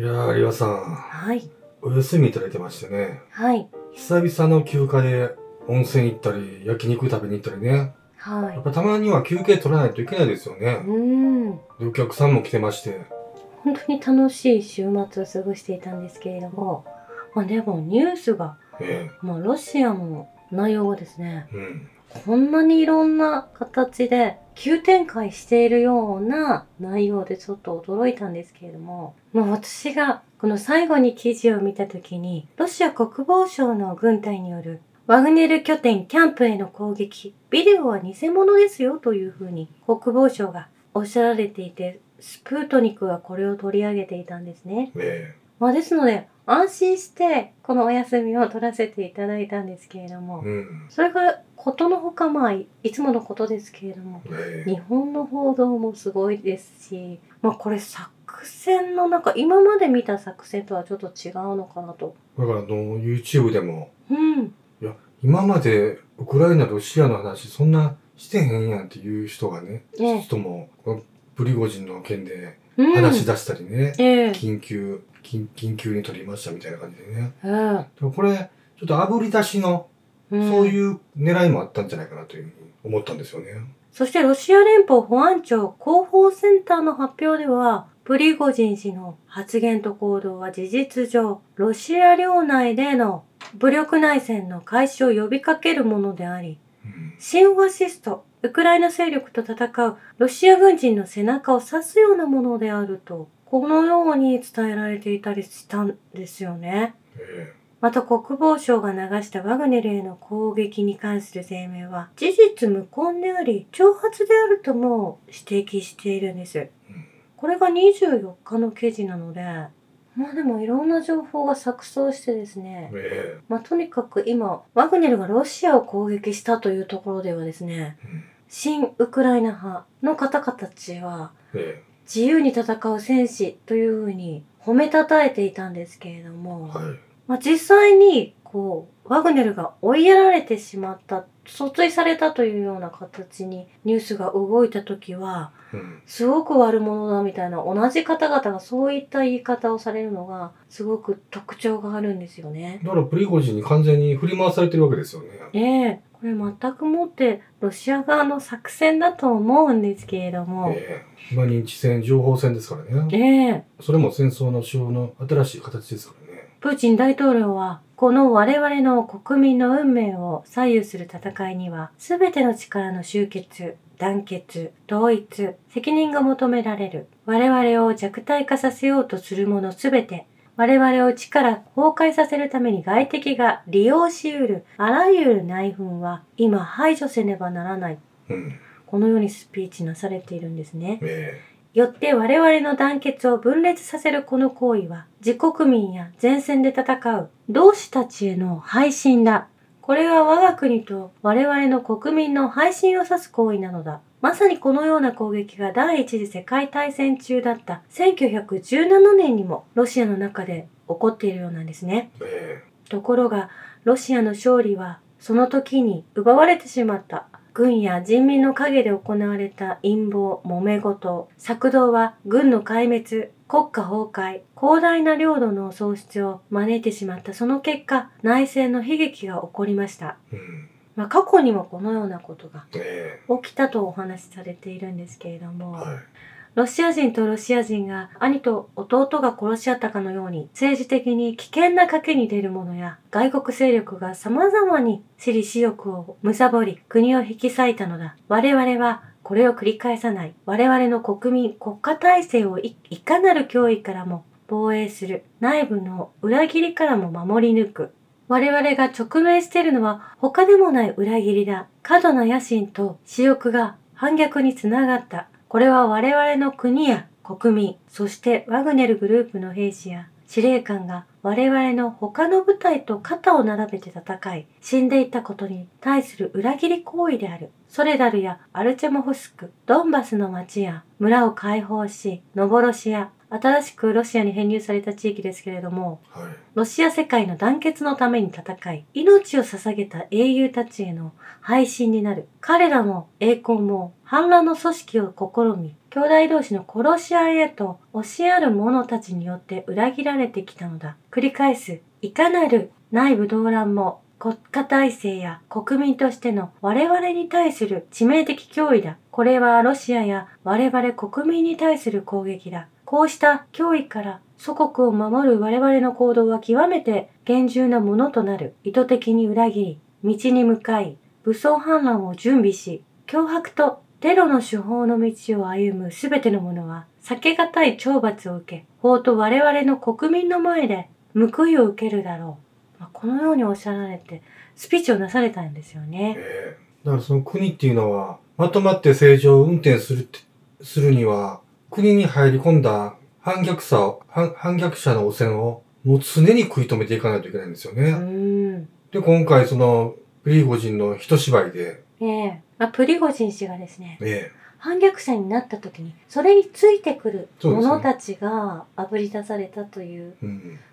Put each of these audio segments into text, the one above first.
いやー、有馬さん、はい。お休みいただいてましてね。はい。久々の休暇で温泉行ったり、焼肉食べに行ったりね。はやっぱたまには休憩取らないといけないですよい。ね。うーん。でお客さんも来てまして。本当に楽しい週末を過ごしていたんですけれども、まあでもニュースが、えまあロシアの内容がですね、えうん。こんなにいろんな形で急展開しているような内容でちょっと驚いたんですけれども、もう私がこの最後に記事を見た時に、ロシア国防省の軍隊によるワグネル拠点キャンプへの攻撃、ビデオは偽物ですよというふうに国防省がおっしゃられていて、スプートニクがこれを取り上げていたんですね。えまあですので、安心してこのお休みを取らせていただいたんですけれどもえ、うん。それがことのほかまあいいつものことですけれどもええ日本の報道もすごいですしまあこれ作戦の中今まで見た作戦とはちょっと違うのかなと。だからあの、YouTube でも、うん。今までウクライナ、ロシアの話そんなしてへんやんっていう人がね、ええ人も、プリゴジンの件でうん、話し出したりね、ええ緊急、緊緊急に取りましたみたいな感じでね。えでもこれ、ちょっと炙り出しの、えそういう狙いもあったんじゃないかなというふうに思ったんですよね。そしてロシア連邦保安庁広報センターの発表では、プリゴジン氏の発言と行動は事実上、ロシア領内での武力内戦の開始を呼びかけるものであり、うん。新ファシスト、ウクライナ勢力と戦うロシア軍人の背中を刺すようなものであると、このように伝えられていたりしたんですよね。えまた国防省が流したワグネルへの攻撃に関する声明は事実無根であり挑発であるとも指摘しているんです。うん。これが24日の記事なので、まあでもいろんな情報が錯綜してですねえ、え。まあとにかく今、ワグネルがロシアを攻撃したというところではですね、新ウクライナ派の方々たちはえ自由に戦う戦士というふうに褒めたたえていたんですけれども、えはい。まあ、実際にこうワグネルが追いやられてしまった訴追されたというような形にニュースが動いた時はうん。すごく悪者だみたいな同じ方々がそういった言い方をされるのがすごく特徴があるんですよね。だからプリゴジンに完全に振り回されてるわけですよね。ええこれ全くもってロシア側の作戦だと思うんですけれども、ええ今認知戦、情報戦ですからね。ええそれも戦争の手法の新しい形ですからね。プーチン大統領は、この我々の国民の運命を左右する戦いには、すべての力の集結、団結、統一、責任が求められる。我々を弱体化させようとするものすべて、我々を力崩壊させるために外敵が利用し得るあらゆる内紛は今排除せねばならない。うん。このようにスピーチなされているんですね。えよって我々の団結を分裂させるこの行為は、自国民や前線で戦う同志たちへの配信だ。これは我が国と我々の国民の配信を指す行為なのだ。まさにこのような攻撃が第一次世界大戦中だった1917年にもロシアの中で起こっているようなんですね。ええところが、ロシアの勝利は、その時に奪われてしまった。軍や人民の陰で行われた陰謀、揉め事、策動は軍の壊滅、国家崩壊、広大な領土の喪失を招いてしまったその結果、内戦の悲劇が起こりました。うん。まあ、過去にもこのようなことがえ起きたとお話しされているんですけれどえも、はい。ロシア人とロシア人が兄と弟が殺し合ったかのように政治的に危険な賭けに出る者や外国勢力が様々に私利私欲を貪り国を引き裂いたのだ。我々はこれを繰り返さない。我々の国民、国家体制をいいかなる脅威からも防衛する。内部の裏切りからも守り抜く。我々が直面しているのは他でもない裏切りだ。過度な野心と私欲が反逆につながった。これは我々の国や国民、そしてワグネルグループの兵士や司令官が我々の他の部隊と肩を並べて戦い、死んでいったことに対する裏切り行為である。ソレダルやアルチェモフスク、ドンバスの町や村を解放し、ノボロシや新しくロシアに編入された地域ですけれども、はい。ロシア世界の団結のために戦い、命を捧げた英雄たちへの配信になる。彼らも栄光も反乱の組織を試み、兄弟同士の殺し合いへと押しやる者たちによって裏切られてきたのだ。繰り返す、いかなる内部動乱も国家体制や国民としての我々に対する致命的脅威だ。これはロシアや我々国民に対する攻撃だ。こうした脅威から祖国を守る我々の行動は極めて厳重なものとなる。意図的に裏切り、道に向かい、武装反乱を準備し、脅迫とテロの手法の道を歩むすべての者は、避けがたい懲罰を受け、法と我々の国民の前で報いを受けるだろう。まあ、このようにおっしゃられて、スピーチをなされたんですよね。だからその国っていうのは、まとまって正常運転するって、するには、国に入り込んだ反逆者を、反反逆者の汚染を、もう常に食い止めていかないといけないんですよね。で、今回その、プリゴジンの一芝居で、ええまあ、プリゴジン氏がですね、え反逆者になった時に、それについてくる者たちが炙り出されたという。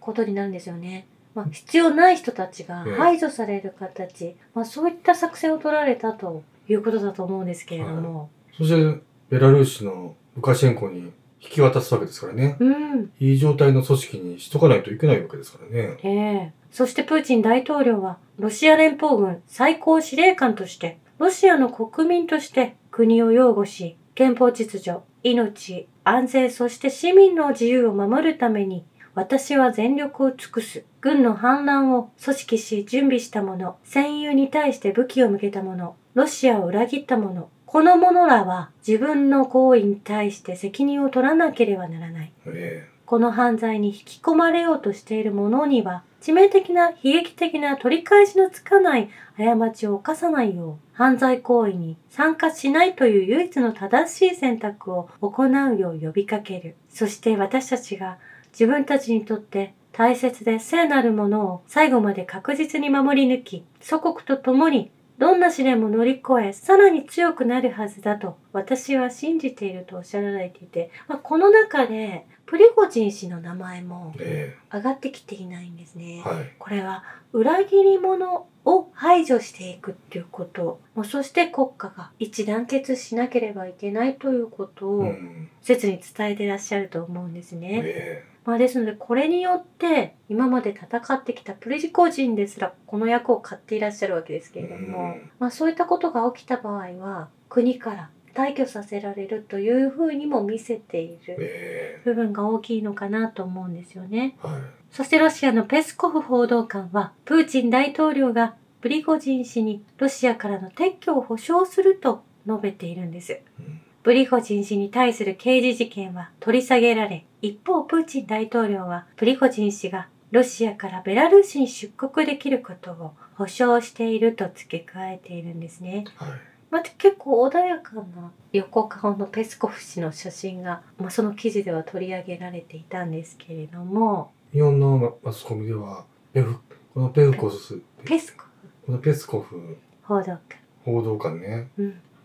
ことになるんですよね。まあ、必要ない人たちがええ排除される形、まあ、そういった作戦を取られたということだと思うんですけれども。そして、ベラルーシのルカシェンコに引き渡すわけですからね。うん。いい状態の組織にしとかないといけないわけですからね。ええそしてプーチン大統領は、ロシア連邦軍最高司令官として、ロシアの国民として国を擁護し、憲法秩序、命、安全、そして市民の自由を守るために、私は全力を尽くす。軍の反乱を組織し準備した者、戦友に対して武器を向けた者、ロシアを裏切った者、この者らは自分の行為に対して責任を取らなければならない。えこの犯罪に引き込まれようとしている者には、致命的な悲劇的な取り返しのつかない過ちを犯さないよう、犯罪行為に参加しないという唯一の正しい選択を行うよう呼びかける。そして私たちが自分たちにとって大切で聖なるものを最後まで確実に守り抜き、祖国と共にどんな試練も乗り越え、さらに強くなるはずだと私は信じているとおっしゃられていて、まあ、この中でプリゴジン氏の名前もええ上がってきていないんですね。えはい。これは裏切り者を排除していくっていうこと、もうそして国家が一致団結しなければいけないということうをん。切に伝えてらっしゃると思うんですね。えまあですのでこれによって今まで戦ってきたプリゴジンですらこの役を買っていらっしゃるわけですけれども、うんまあそういったことが起きた場合は国から退去させられるというふうにも見せていえるえ部分が大きいのかなと思うんですよね。えはい。そしてロシアのペスコフ報道官は、プーチン大統領がプリゴジン氏にロシアからの撤去を保証すると述べているんです。うんプリゴジン氏に対する刑事事件は取り下げられ、一方プーチン大統領はプリゴジン氏がロシアからベラルーシに出国できることを保証していると付け加えているんですね。はい。また結構穏やかな横顔のペスコフ氏の写真が、まあ、その記事では取り上げられていたんですけれども、日本のマスコミでは、ペフ、このペフコス、ペスコフこのペスコフ報道官。報道官ね、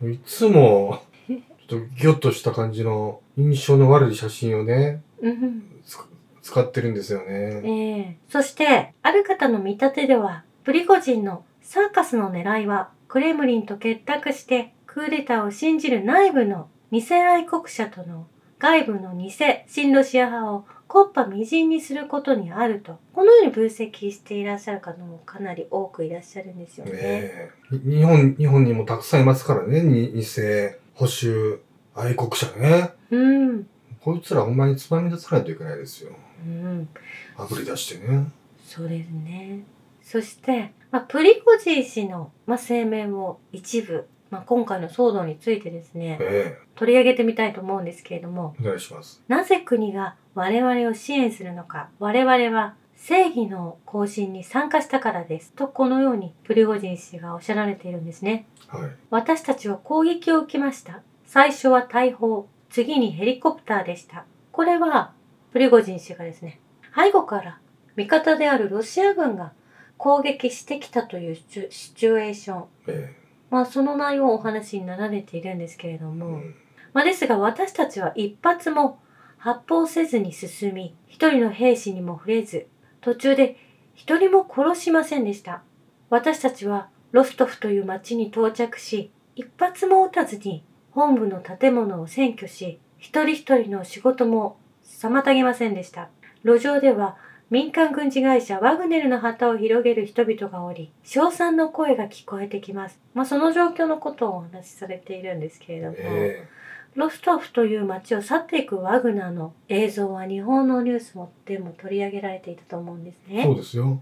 うん。いつも、ちょっとギョッとした感じの印象の悪い写真をね、うん。つ使ってるんですよえね。えそして、ある方の見立てでは、プリゴジンのサーカスの狙いは、クレムリンと結託して、クーデターを信じる内部の偽愛国者との外部の偽親ロシア派をコッパみじんにすることにあると、このように分析していらっしゃる方もかなり多くいらっしゃるんですよねね。日本、日本にもたくさんいますからね、に偽、保守、愛国者ね。うん。こいつらほんまにつまみ出さないといけないですよ。うん。あぶり出してね。そうですね。そして、まあ、プリゴジン氏の、まあ、声明を一部、まあ、今回の騒動についてですね、え取り上げてみたいと思うんですけれども、えお願いします。なぜ国が我々を支援するのか、我々は正義の行進に参加したからです。と、このようにプリゴジン氏がおっしゃられているんですね。はい。私たちは攻撃を受けました。最初は大砲、次にヘリコプターでした。これは、プリゴジン氏がですね、背後から味方であるロシア軍が攻撃してきたというシチュエーション。えまあ、その内容をお話になられているんですけれどえも、うんまあ、ですが私たちは一発も発砲せずに進み、一人の兵士にも触れず、途中で一人も殺しませんでした。私たちはロストフという町に到着し、一発も撃たずに本部の建物を占拠し、一人一人の仕事も妨げませんでした。路上では民間軍事会社ワグネルの旗を広げる人々がおり、称賛の声が聞こえてきます。まあその状況のことをお話しされているんですけれども、えロストフという街を去っていくワグナーの映像は日本のニュースもでも取り上げられていたと思うんですえそね。うですよ。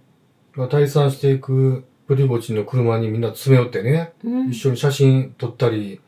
まあ退散していくプリゴチンの車にみんな詰め寄ってね、うん一緒に写真撮ったり、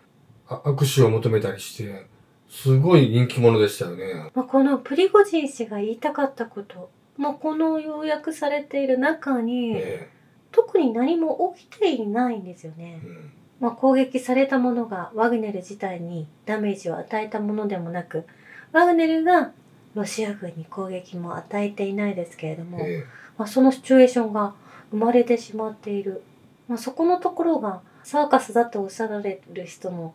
あ握手を求めたりして、すごい人気者でしたよね。まあ、このプリゴジン氏が言いたかったこと、まあ、この要約されている中に、え特に何も起きていないんですよねえ。うんまあ、攻撃されたものがワグネル自体にダメージを与えたものでもなく、ワグネルがロシア軍に攻撃も与えていないですけれども、えまあ、そのシチュエーションが生まれてしまっている。まあ、そこのところがサーカスだとおっしゃられる人の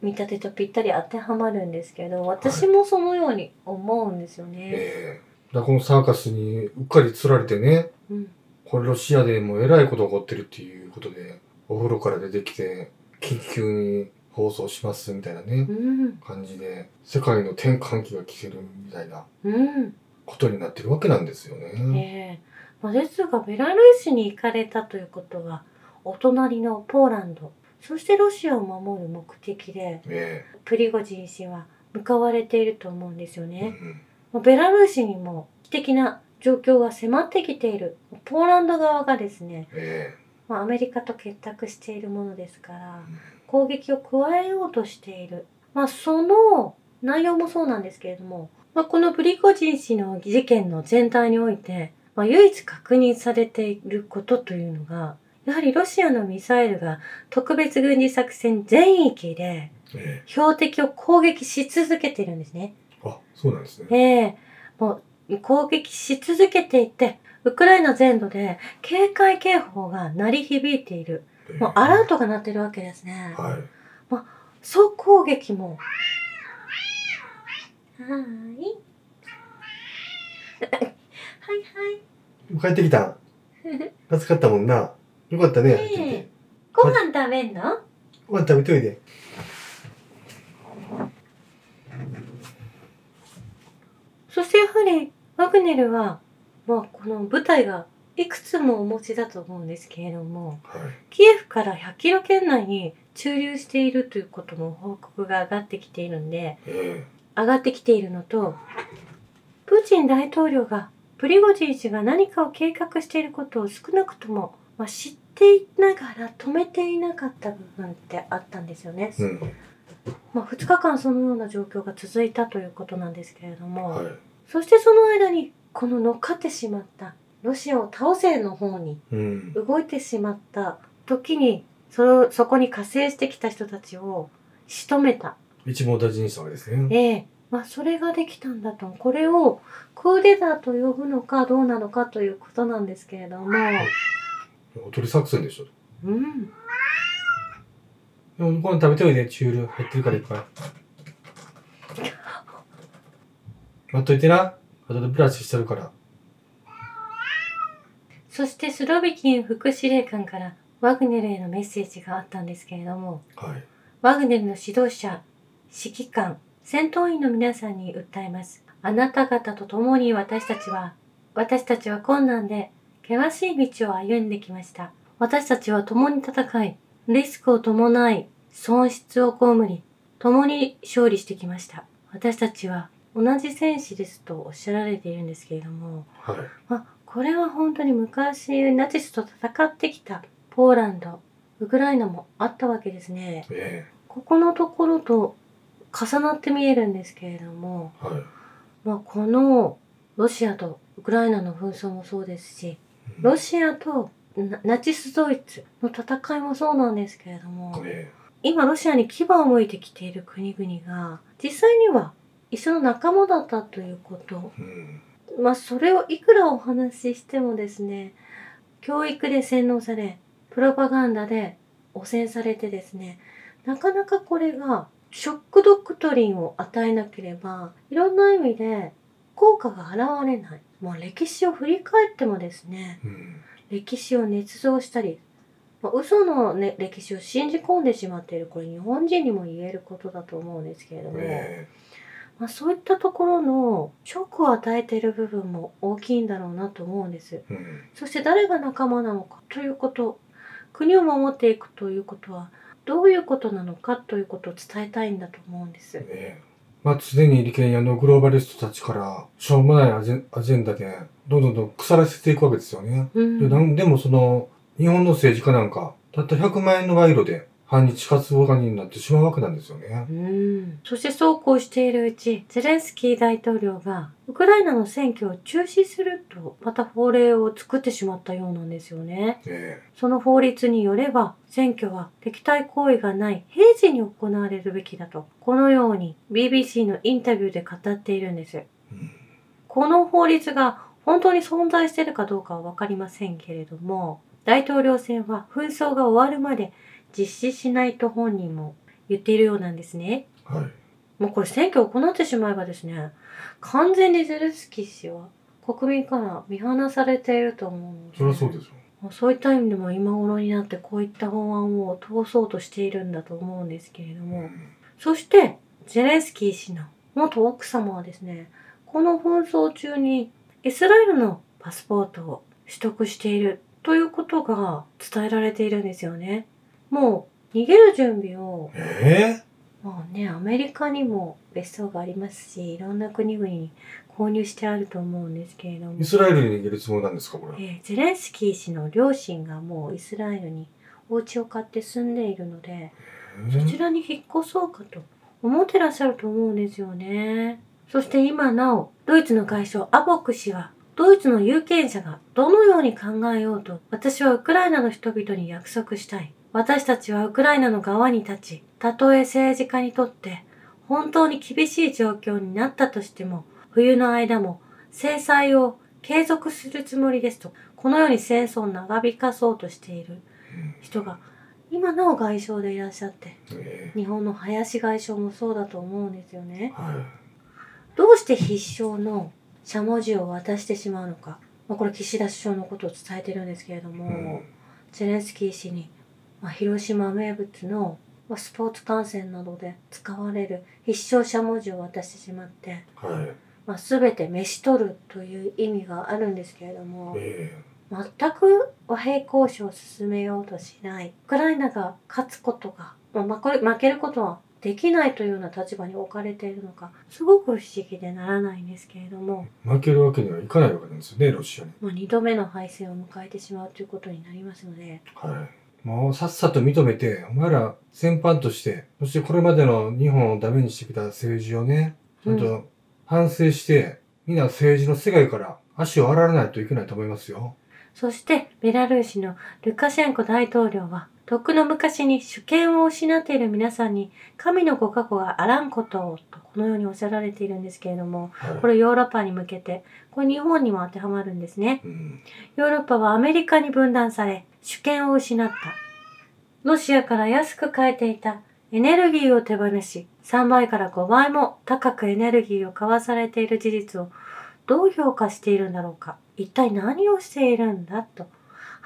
見立てとぴったり当てはまるんですけど、私もそのように思うんですよえね。ええだこのサーカスにうっかり釣られてね、うん。これロシアでもえらいこと起こってるっていうことで、お風呂から出てきて、緊急に放送しますみたいなねう、ん。感じで、世界の転換期が来てるみたいなうん。ことになってるわけなんですよね。ええまあ、ですが、ベラルーシに行かれたということは、お隣のポーランド、そしてロシアを守る目的で、えプリゴジン氏は向かわれていると思うんですよえね。うんまあベラルーシにも危機的な状況が迫ってきている。ポーランド側がですね、えまあ、アメリカと結託しているものですからえ、攻撃を加えようとしている。まあ、その内容もそうなんですけれども、まあ、このプリゴジン氏の事件の全体において、まあ、唯一確認されていることというのが、やはりロシアのミサイルが特別軍事作戦全域でええ標的を攻撃し続けているんですね。あ、そうなんですね。ええもう攻撃し続けていて、ウクライナ全土で警戒警報が鳴り響いている。ええもうアラートが鳴ってるわけですね。はい。総攻撃も。はーい。はいはい。帰ってきた。暑かったもんな。よかったね。ねご飯食べんの？ご飯食べといて。そしてやはり、ワグネルは、まあ、この部隊がいくつもお持ちだと思うんですけれども、はい。キエフから100キロ圏内に駐留しているということの報告が上がってきているんで、え上がってきているのと、プーチン大統領がプリゴジン氏が何かを計画していることを少なくとも、まあ、知っていながら止めていなかった部分ってあったんですよね。えうん。まあ、2日間そのような状況が続いたということなんですけれども、はい。そしてその間にこの乗っかってしまったロシアを倒せの方にうん。動いてしまった時にそそこに加勢してきた人たちを仕留めた。一網打尽にしたわけですね。ええまあそれができたんだと。これをクーデターと呼ぶのかどうなのかということなんですけれども、おとり作戦でしょ。うん。でもご飯食べといて、チュール入ってるからいっぱい。待っといてな。後でブラシしてるから。そしてスロビキン副司令官からワグネルへのメッセージがあったんですけれども、はい。ワグネルの指導者、指揮官、戦闘員の皆さんに訴えます。あなた方と共に私たちは、私たちは困難で険しい道を歩んできました。私たちは共に戦い、リスクを伴い、損失を被り、共に勝利してきました。私たちは同じ戦士ですとおっしゃられているんですけれども、はい。まあ、これは本当に昔ナチスと戦ってきたポーランド、ウクライナもあったわけですね。えここのところと重なって見えるんですけれども、えはい。まあ、このロシアとウクライナの紛争もそうですし、ロシアとナナチスドイツの戦いもそうなんですけれども、え今ロシアに牙を向いてきている国々が、実際には一緒の仲間だったということ、えうん。まあそれをいくらお話ししてもですね、教育で洗脳され、プロパガンダで汚染されてですね、なかなかこれがショックドクトリンを与えなければ、いろんな意味で効果が現れない。もう歴史を振り返ってもですね、うん。歴史を捏造したり、まあ、嘘の、ね、歴史を信じ込んでしまっているこれ日本人にも言えることだと思うんですけれども、えまあ、そういったところのショックを与えている部分も大きいんだろうなと思うんです。えうん。そして誰が仲間なのかということ国を守っていくということはどういうことなのかということを伝えたいんだと思うんです。ねえまあ、常に利権屋のグローバリストたちから、しょうもないアジェンダで、どんどんどん腐らせていくわけですよね。うんでなんでもその、日本の政治家なんか、たった100万円の賄賂で反日活動家になってしまうわけなんですよね。うんそしてそうこうしているうちゼレンスキー大統領がウクライナの選挙を中止するとまた法令を作ってしまったようなんですよね。えその法律によれば選挙は敵対行為がない平時に行われるべきだとこのように BBC のインタビューで語っているんです。うんこの法律が本当に存在しているかどうかは分かりませんけれども大統領選は紛争が終わるまで実施しないと本人も言っているようなんですね。はい。もうこれ選挙を行ってしまえばですね完全にゼレンスキー氏は国民から見放されていると思うのでそりゃそうですよ。まあそういった意味でも今頃になってこういった法案を通そうとしているんだと思うんですけれども、うんそしてゼレンスキー氏の元奥様はですねこの紛争中にイスラエルのパスポートを取得しているということが伝えられているんですよねもう逃げる準備をえもうねアメリカにも別荘がありますしいろんな国々に購入してあると思うんですけれどもえイスラエルに逃げるつもりなんですか、これ。えーゼレンスキー氏の両親がもうイスラエルにお家を買って住んでいるのでえそちらに引っ越そうかと思ってらっしゃると思うんですよね。そして今なおドイツの外相アボック氏はドイツの有権者がどのように考えようと私はウクライナの人々に約束したい。私たちはウクライナの側に立ち、たとえ政治家にとって本当に厳しい状況になったとしても、冬の間も制裁を継続するつもりですと、このように戦争を長引かそうとしている人が今なお外相でいらっしゃって、え日本の林外相もそうだと思うんですよね。どうして必勝のしゃもじを渡してしまうのか。まあ、これ岸田首相のことを伝えてるんですけれども、うんゼレンスキー氏に、まあ、広島名物の、まあ、スポーツ観戦などで使われる必勝しゃもじを渡してしまって、はい。まあ、全て召し取るという意味があるんですけれども、え全く和平交渉を進めようとしない。ウクライナが勝つことが、まあ、負け負けることはできないというような立場に置かれているのか、すごく不思議でならないんですけれども、え負けるわけにはいかないわけなんですよね、ロシアに。まあ、2度目の敗戦を迎えてしまうということになりますので、はい。もうさっさと認めて、お前ら戦犯として、そしてこれまでの日本をダメにしてきた政治をね、ちゃんうと反省して、みんな政治の世界から足を洗わないといけないと思いますよ。そしてベラルーシのルカシェンコ大統領は、とっくの昔に主権を失っている皆さんに神のご加護があらんことをとこのようにおっしゃられているんですけれども、はい。これヨーロッパに向けて、これ日本にも当てはまるんですね。うん。ヨーロッパはアメリカに分断され、主権を失った。ロシアから安く買えていたエネルギーを手放し、3倍から5倍も高くエネルギーを買わされている事実をどう評価しているんだろうか。一体何をしているんだと。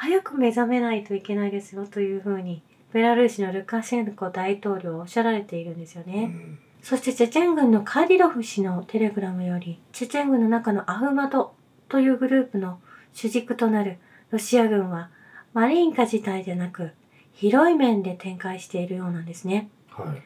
早く目覚めないといけないですよというふうに、ベラルーシのルカシェンコ大統領はおっしゃられているんですようね。んそしてチェチェン軍のカディロフ氏のテレグラムより、チェチェン軍の中のアフマドというグループの主軸となるロシア軍は、マリンカ自体でなく、広い面で展開しているようなんですね。はい。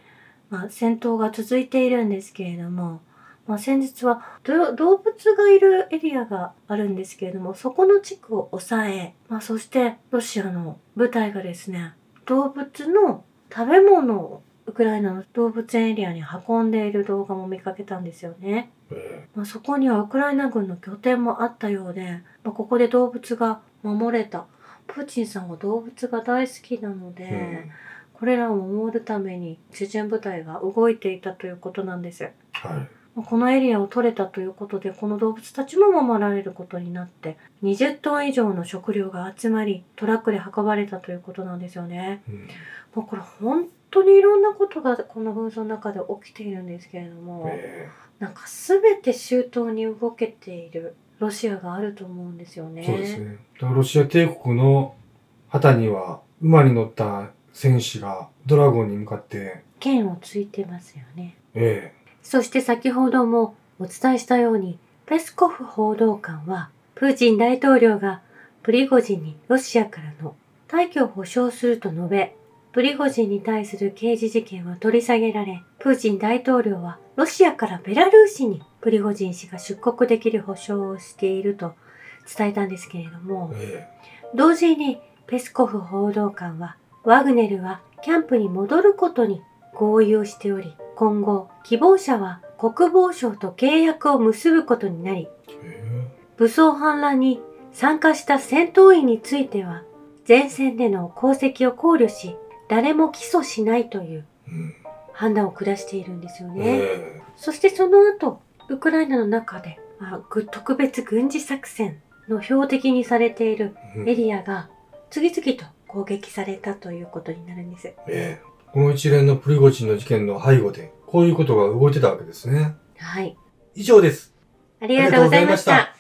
まあ、戦闘が続いているんですけれども、まあ、先日はど動物がいるエリアがあるんですけれども、そこの地区を抑え、まあ、そしてロシアの部隊がですね、動物の食べ物をウクライナの動物園エリアに運んでいる動画も見かけたんですよね。えまあ、そこにはウクライナ軍の拠点もあったようで、まあ、ここで動物が守れた。プーチンさんは動物が大好きなので、えうんこれらを守るためにチェチェン部隊が動いていたということなんです。はい。まあこのエリアを取れたということで、この動物たちも守られることになって、20トン以上の食料が集まり、トラックで運ばれたということなんですよね。うんもうこれ本当にいろんなことがこの紛争の中で起きているんですけれども、えなんか全て周到に動けているロシアがあると思うんですよね。えそうですね。ロシア帝国の旗には馬に乗った戦士がドラゴンに向かって、剣をついてますよね。えそして先ほどもお伝えしたように、ペスコフ報道官は、プーチン大統領がプリゴジンにロシアからの退去を保証すると述べ、プリゴジンに対する刑事事件は取り下げられ、プーチン大統領はロシアからベラルーシにプリゴジン氏が出国できる保証をしていると伝えたんですけれどもえ、、え。同時にペスコフ報道官はワグネルはキャンプに戻ることに合意をしており今後希望者は国防省と契約を結ぶことになりえ、え武装反乱に参加した戦闘員については前線での功績を考慮し誰も起訴しないという判断を下しているんですよね。え。そしてその後、ウクライナの中で、まあ、ぐ特別軍事作戦の標的にされているエリアが次々と攻撃されたということになるんです。ええこの一連のプリゴジンの事件の背後で、こういうことが動いてたわけですね。はい。以上です。ありがとうございました。